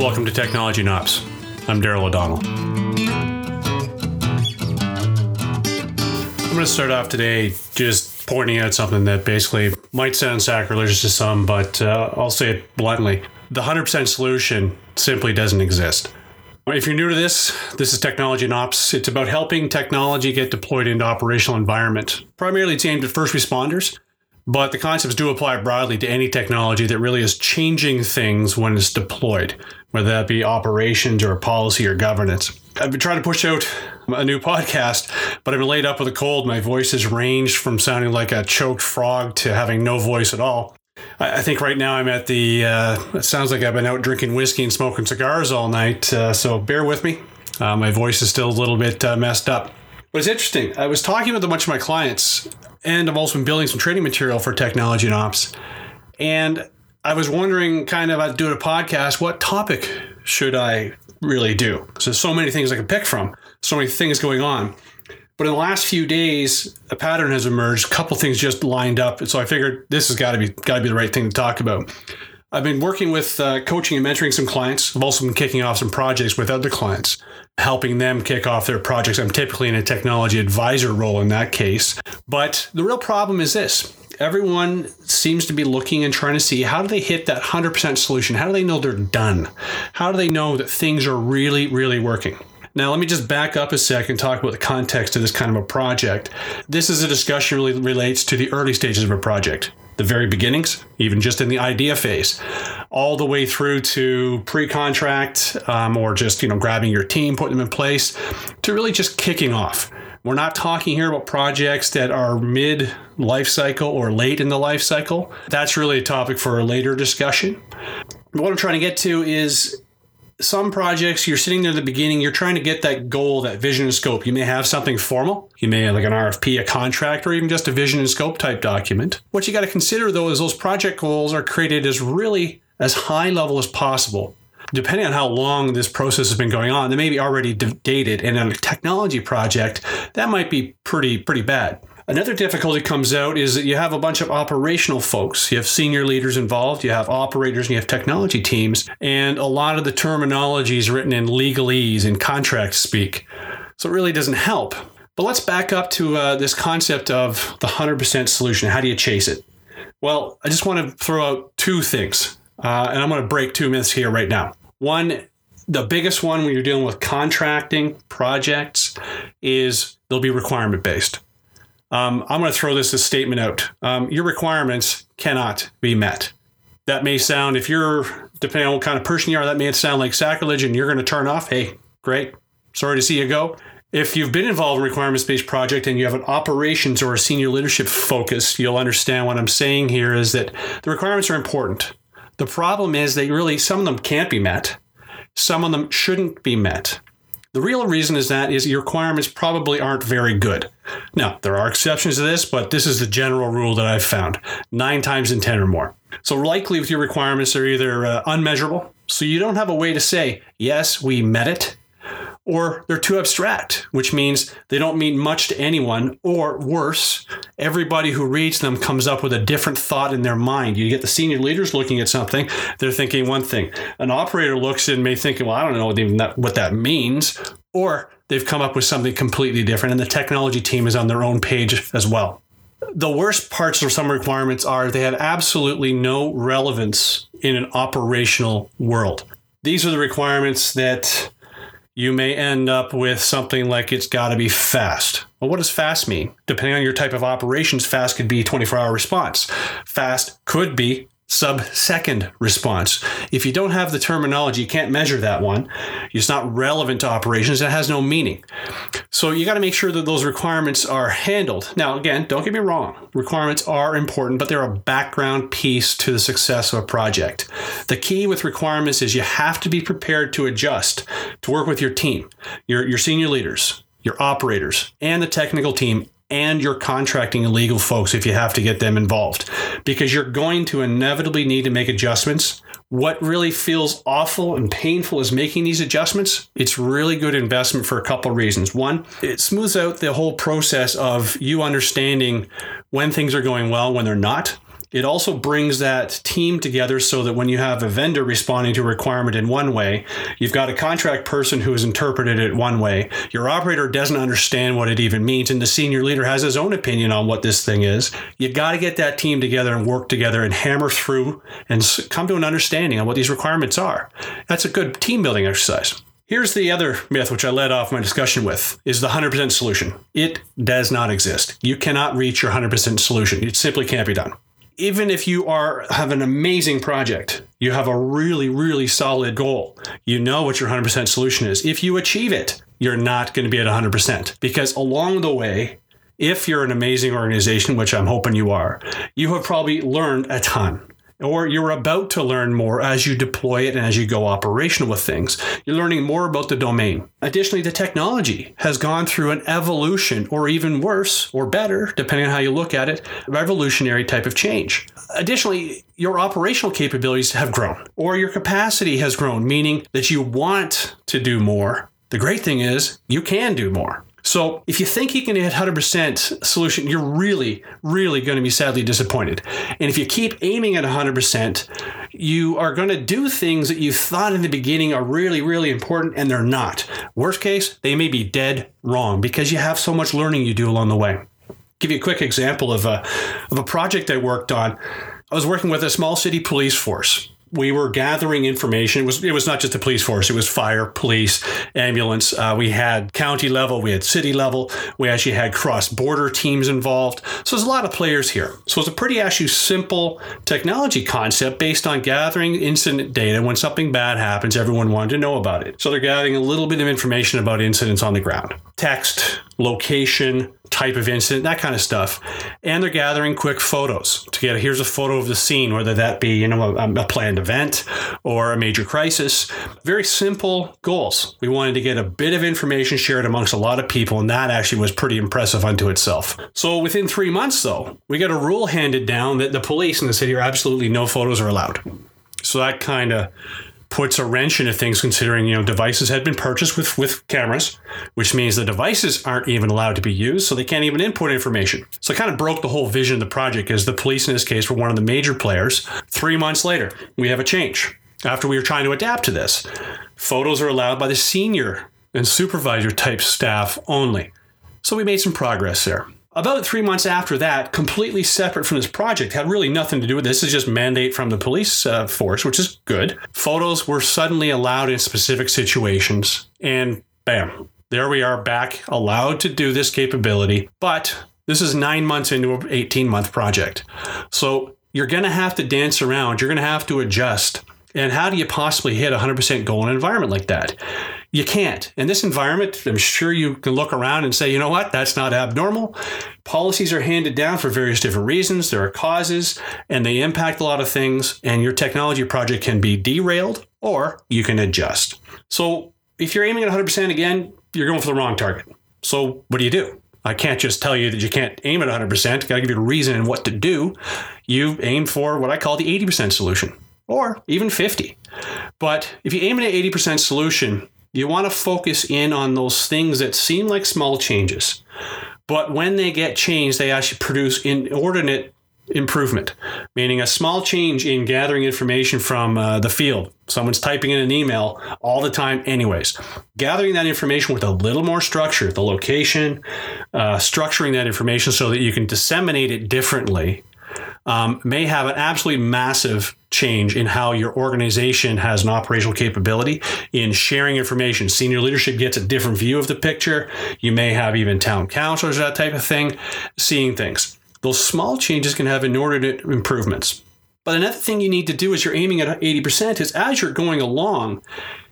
Welcome to Technology and Ops. I'm Daryl O'Donnell. I'm going to start off today just pointing out something that basically might sound sacrilegious to some, but uh, I'll say it bluntly. The 100% solution simply doesn't exist. If you're new to this, this is Technology and Ops. It's about helping technology get deployed into operational environment. Primarily, it's aimed at first responders, but the concepts do apply broadly to any technology that really is changing things when it's deployed, whether that be operations or policy or governance. I've been trying to push out a new podcast, but I've been laid up with a cold. My voice has ranged from sounding like a choked frog to having no voice at all. I think right now I'm at the. Uh, it sounds like I've been out drinking whiskey and smoking cigars all night. Uh, so bear with me. Uh, my voice is still a little bit uh, messed up. But it's interesting. I was talking with a bunch of my clients, and I've also been building some training material for technology and ops. And I was wondering, kind of, doing a podcast, what topic should I really do? So, so many things I can pick from, so many things going on. But in the last few days, a pattern has emerged. A couple things just lined up, and so I figured this has got to be got to be the right thing to talk about. I've been working with uh, coaching and mentoring some clients. I've also been kicking off some projects with other clients, helping them kick off their projects. I'm typically in a technology advisor role in that case. But the real problem is this everyone seems to be looking and trying to see how do they hit that 100% solution? How do they know they're done? How do they know that things are really, really working? Now, let me just back up a sec and talk about the context of this kind of a project. This is a discussion really relates to the early stages of a project, the very beginnings, even just in the idea phase, all the way through to pre-contract um, or just you know grabbing your team, putting them in place, to really just kicking off. We're not talking here about projects that are mid life cycle or late in the life cycle. That's really a topic for a later discussion. What I'm trying to get to is some projects you're sitting there at the beginning you're trying to get that goal that vision and scope. You may have something formal. You may have like an rfp a contract or even just a vision and scope type document. What you got to consider though is those project goals are created as really as high level as possible. Depending on how long this process has been going on they may be already dated and in a technology project that might be pretty pretty bad Another difficulty comes out is that you have a bunch of operational folks. You have senior leaders involved, you have operators, and you have technology teams, and a lot of the terminology is written in legalese and contract speak. So it really doesn't help. But let's back up to uh, this concept of the 100% solution. How do you chase it? Well, I just want to throw out two things, uh, and I'm going to break two myths here right now. One, the biggest one when you're dealing with contracting projects is they'll be requirement based. Um, I'm going to throw this as statement out. Um, your requirements cannot be met. That may sound, if you're, depending on what kind of person you are, that may sound like sacrilege and you're going to turn off. Hey, great. Sorry to see you go. If you've been involved in a requirements based project and you have an operations or a senior leadership focus, you'll understand what I'm saying here is that the requirements are important. The problem is that really, some of them can't be met, some of them shouldn't be met. The real reason is that is your requirements probably aren't very good. Now, there are exceptions to this, but this is the general rule that I've found nine times in 10 or more. So, likely with your requirements, they're either uh, unmeasurable, so you don't have a way to say, yes, we met it, or they're too abstract, which means they don't mean much to anyone, or worse, everybody who reads them comes up with a different thought in their mind. You get the senior leaders looking at something, they're thinking one thing. An operator looks and may think, well, I don't know what, even that, what that means, or they've come up with something completely different, and the technology team is on their own page as well. The worst parts of some requirements are they have absolutely no relevance in an operational world. These are the requirements that you may end up with something like it's got to be fast. Well, what does fast mean? Depending on your type of operations, fast could be 24 hour response. Fast could be sub second response. If you don't have the terminology, you can't measure that one. It's not relevant to operations, it has no meaning. So you got to make sure that those requirements are handled. Now, again, don't get me wrong, requirements are important, but they're a background piece to the success of a project. The key with requirements is you have to be prepared to adjust, to work with your team, your, your senior leaders, your operators, and the technical team and you're contracting and legal folks if you have to get them involved because you're going to inevitably need to make adjustments. What really feels awful and painful is making these adjustments. It's really good investment for a couple reasons. One, it smooths out the whole process of you understanding when things are going well, when they're not. It also brings that team together so that when you have a vendor responding to a requirement in one way, you've got a contract person who has interpreted it one way. Your operator doesn't understand what it even means, and the senior leader has his own opinion on what this thing is. You've got to get that team together and work together and hammer through and come to an understanding on what these requirements are. That's a good team building exercise. Here's the other myth which I led off my discussion with is the 100% solution. It does not exist. You cannot reach your 100% solution. It simply can't be done even if you are have an amazing project, you have a really really solid goal. You know what your 100% solution is. If you achieve it, you're not going to be at 100% because along the way, if you're an amazing organization, which I'm hoping you are, you have probably learned a ton or you're about to learn more as you deploy it and as you go operational with things. You're learning more about the domain. Additionally, the technology has gone through an evolution, or even worse or better, depending on how you look at it, revolutionary type of change. Additionally, your operational capabilities have grown, or your capacity has grown, meaning that you want to do more. The great thing is, you can do more. So if you think you can hit 100% solution, you're really, really going to be sadly disappointed. And if you keep aiming at 100%, you are going to do things that you thought in the beginning are really, really important and they're not. Worst case, they may be dead wrong because you have so much learning you do along the way. Give you a quick example of a, of a project I worked on. I was working with a small city police force we were gathering information. It was it was not just the police force; it was fire, police, ambulance. Uh, we had county level, we had city level. We actually had cross border teams involved. So there's a lot of players here. So it's a pretty actually simple technology concept based on gathering incident data. When something bad happens, everyone wanted to know about it. So they're gathering a little bit of information about incidents on the ground, text, location, type of incident, that kind of stuff. And they're gathering quick photos to get here's a photo of the scene, whether that be you know a, a, planned event or a major crisis. Very simple goals. We wanted to get a bit of information shared amongst a lot of people, and that actually was pretty impressive unto itself. So within three months, though, we got a rule handed down that the police in the city are absolutely no photos are allowed. So that kind of puts a wrench into things considering you know devices had been purchased with with cameras which means the devices aren't even allowed to be used so they can't even input information. So it kind of broke the whole vision of the project as the police in this case were one of the major players. Three months later we have a change after we were trying to adapt to this. Photos are allowed by the senior and supervisor type staff only. So we made some progress there about three months after that, completely separate from this project, had really nothing to do with this. Is just mandate from the police uh, force, which is good. Photos were suddenly allowed in specific situations, and bam, there we are back, allowed to do this capability. But this is nine months into an 18 month project. So you're going to have to dance around, you're going to have to adjust. And how do you possibly hit 100% goal in an environment like that? You can't. In this environment, I'm sure you can look around and say, you know what, that's not abnormal. Policies are handed down for various different reasons. There are causes, and they impact a lot of things. And your technology project can be derailed or you can adjust. So if you're aiming at 100% again, you're going for the wrong target. So what do you do? I can't just tell you that you can't aim at 100%. Got to give you a reason and what to do. You aim for what I call the 80% solution or even 50. But if you aim at an 80% solution, you want to focus in on those things that seem like small changes. But when they get changed, they actually produce inordinate improvement, meaning a small change in gathering information from uh, the field. Someone's typing in an email all the time, anyways. Gathering that information with a little more structure, the location, uh, structuring that information so that you can disseminate it differently um, may have an absolutely massive change in how your organization has an operational capability in sharing information. Senior leadership gets a different view of the picture. You may have even town councilors, that type of thing, seeing things. Those small changes can have inordinate improvements. But another thing you need to do as you're aiming at 80% is as you're going along,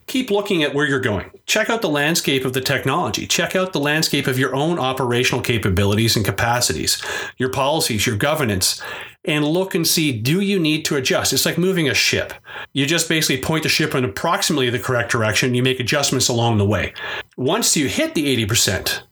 keep looking at where you're going. Check out the landscape of the technology. Check out the landscape of your own operational capabilities and capacities, your policies, your governance, and look and see do you need to adjust? It's like moving a ship. You just basically point the ship in approximately the correct direction, you make adjustments along the way. Once you hit the 80%,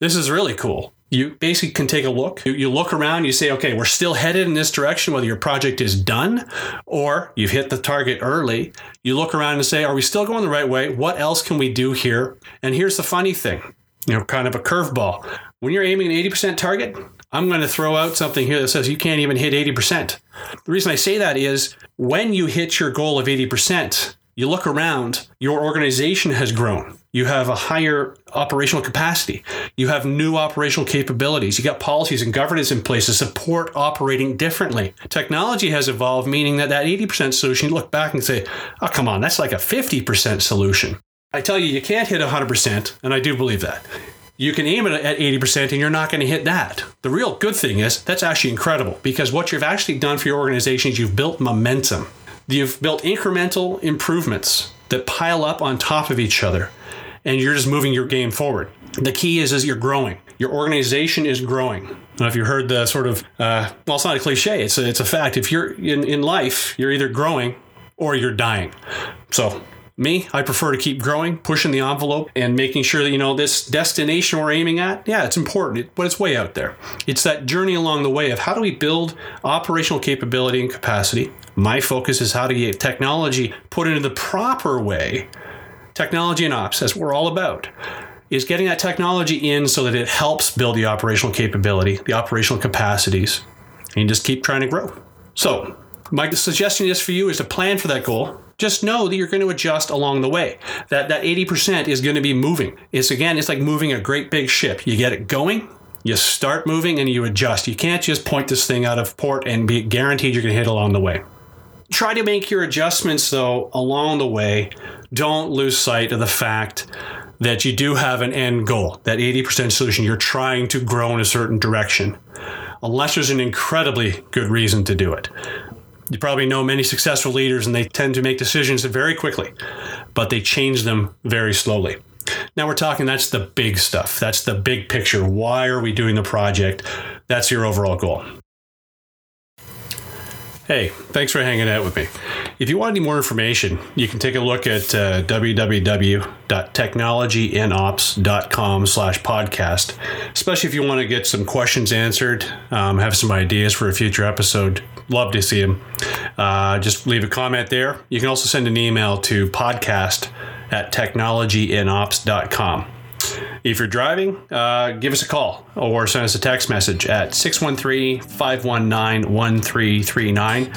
this is really cool you basically can take a look. You, look around, you say, okay, we're still headed in this direction, whether your project is done or you've hit the target early. You look around and say, are we still going the right way? What else can we do here? And here's the funny thing you know, kind of a curveball. When you're aiming an 80% target, I'm going to throw out something here that says you can't even hit 80%. The reason I say that is when you hit your goal of 80%, you look around, your organization has grown. You have a higher operational capacity. You have new operational capabilities. You got policies and governance in place to support operating differently. Technology has evolved, meaning that that 80% solution, you look back and say, oh, come on, that's like a 50% solution. I tell you, you can't hit 100%, and I do believe that. You can aim it at 80% and you're not going to hit that. The real good thing is that's actually incredible because what you've actually done for your organization is you've built momentum. You've built incremental improvements that pile up on top of each other and you're just moving your game forward. The key is is you're growing. Your organization is growing. I if you heard the sort of uh, well, it's not a cliche. It's a, it's a fact. If you're in in life, you're either growing or you're dying. So me, I prefer to keep growing, pushing the envelope, and making sure that, you know, this destination we're aiming at, yeah, it's important, but it's way out there. It's that journey along the way of how do we build operational capability and capacity. My focus is how to get technology put into the proper way technology and ops, as we're all about, is getting that technology in so that it helps build the operational capability, the operational capacities, and just keep trying to grow. So, my suggestion is for you is to plan for that goal. Just know that you're going to adjust along the way. That that 80% is going to be moving. It's again, it's like moving a great big ship. You get it going, you start moving and you adjust. You can't just point this thing out of port and be guaranteed you're going to hit along the way. Try to make your adjustments though along the way don't lose sight of the fact that you do have an end goal, that 80% solution. You're trying to grow in a certain direction, unless there's an incredibly good reason to do it. You probably know many successful leaders, and they tend to make decisions very quickly, but they change them very slowly. Now we're talking that's the big stuff. That's the big picture. Why are we doing the project? That's your overall goal. Hey, thanks for hanging out with me. If you want any more information, you can take a look at uh, www.technologyinops.com slash podcast, especially if you want to get some questions answered, um, have some ideas for a future episode. Love to see them. Uh, just leave a comment there. You can also send an email to podcast at technologyinops.com. If you're driving, uh, give us a call or send us a text message at 613 519 1339.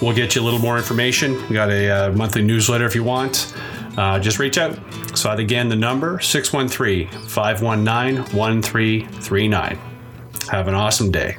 We'll get you a little more information. We got a uh, monthly newsletter if you want. Uh, just reach out. So, again, the number 613 519 1339. Have an awesome day.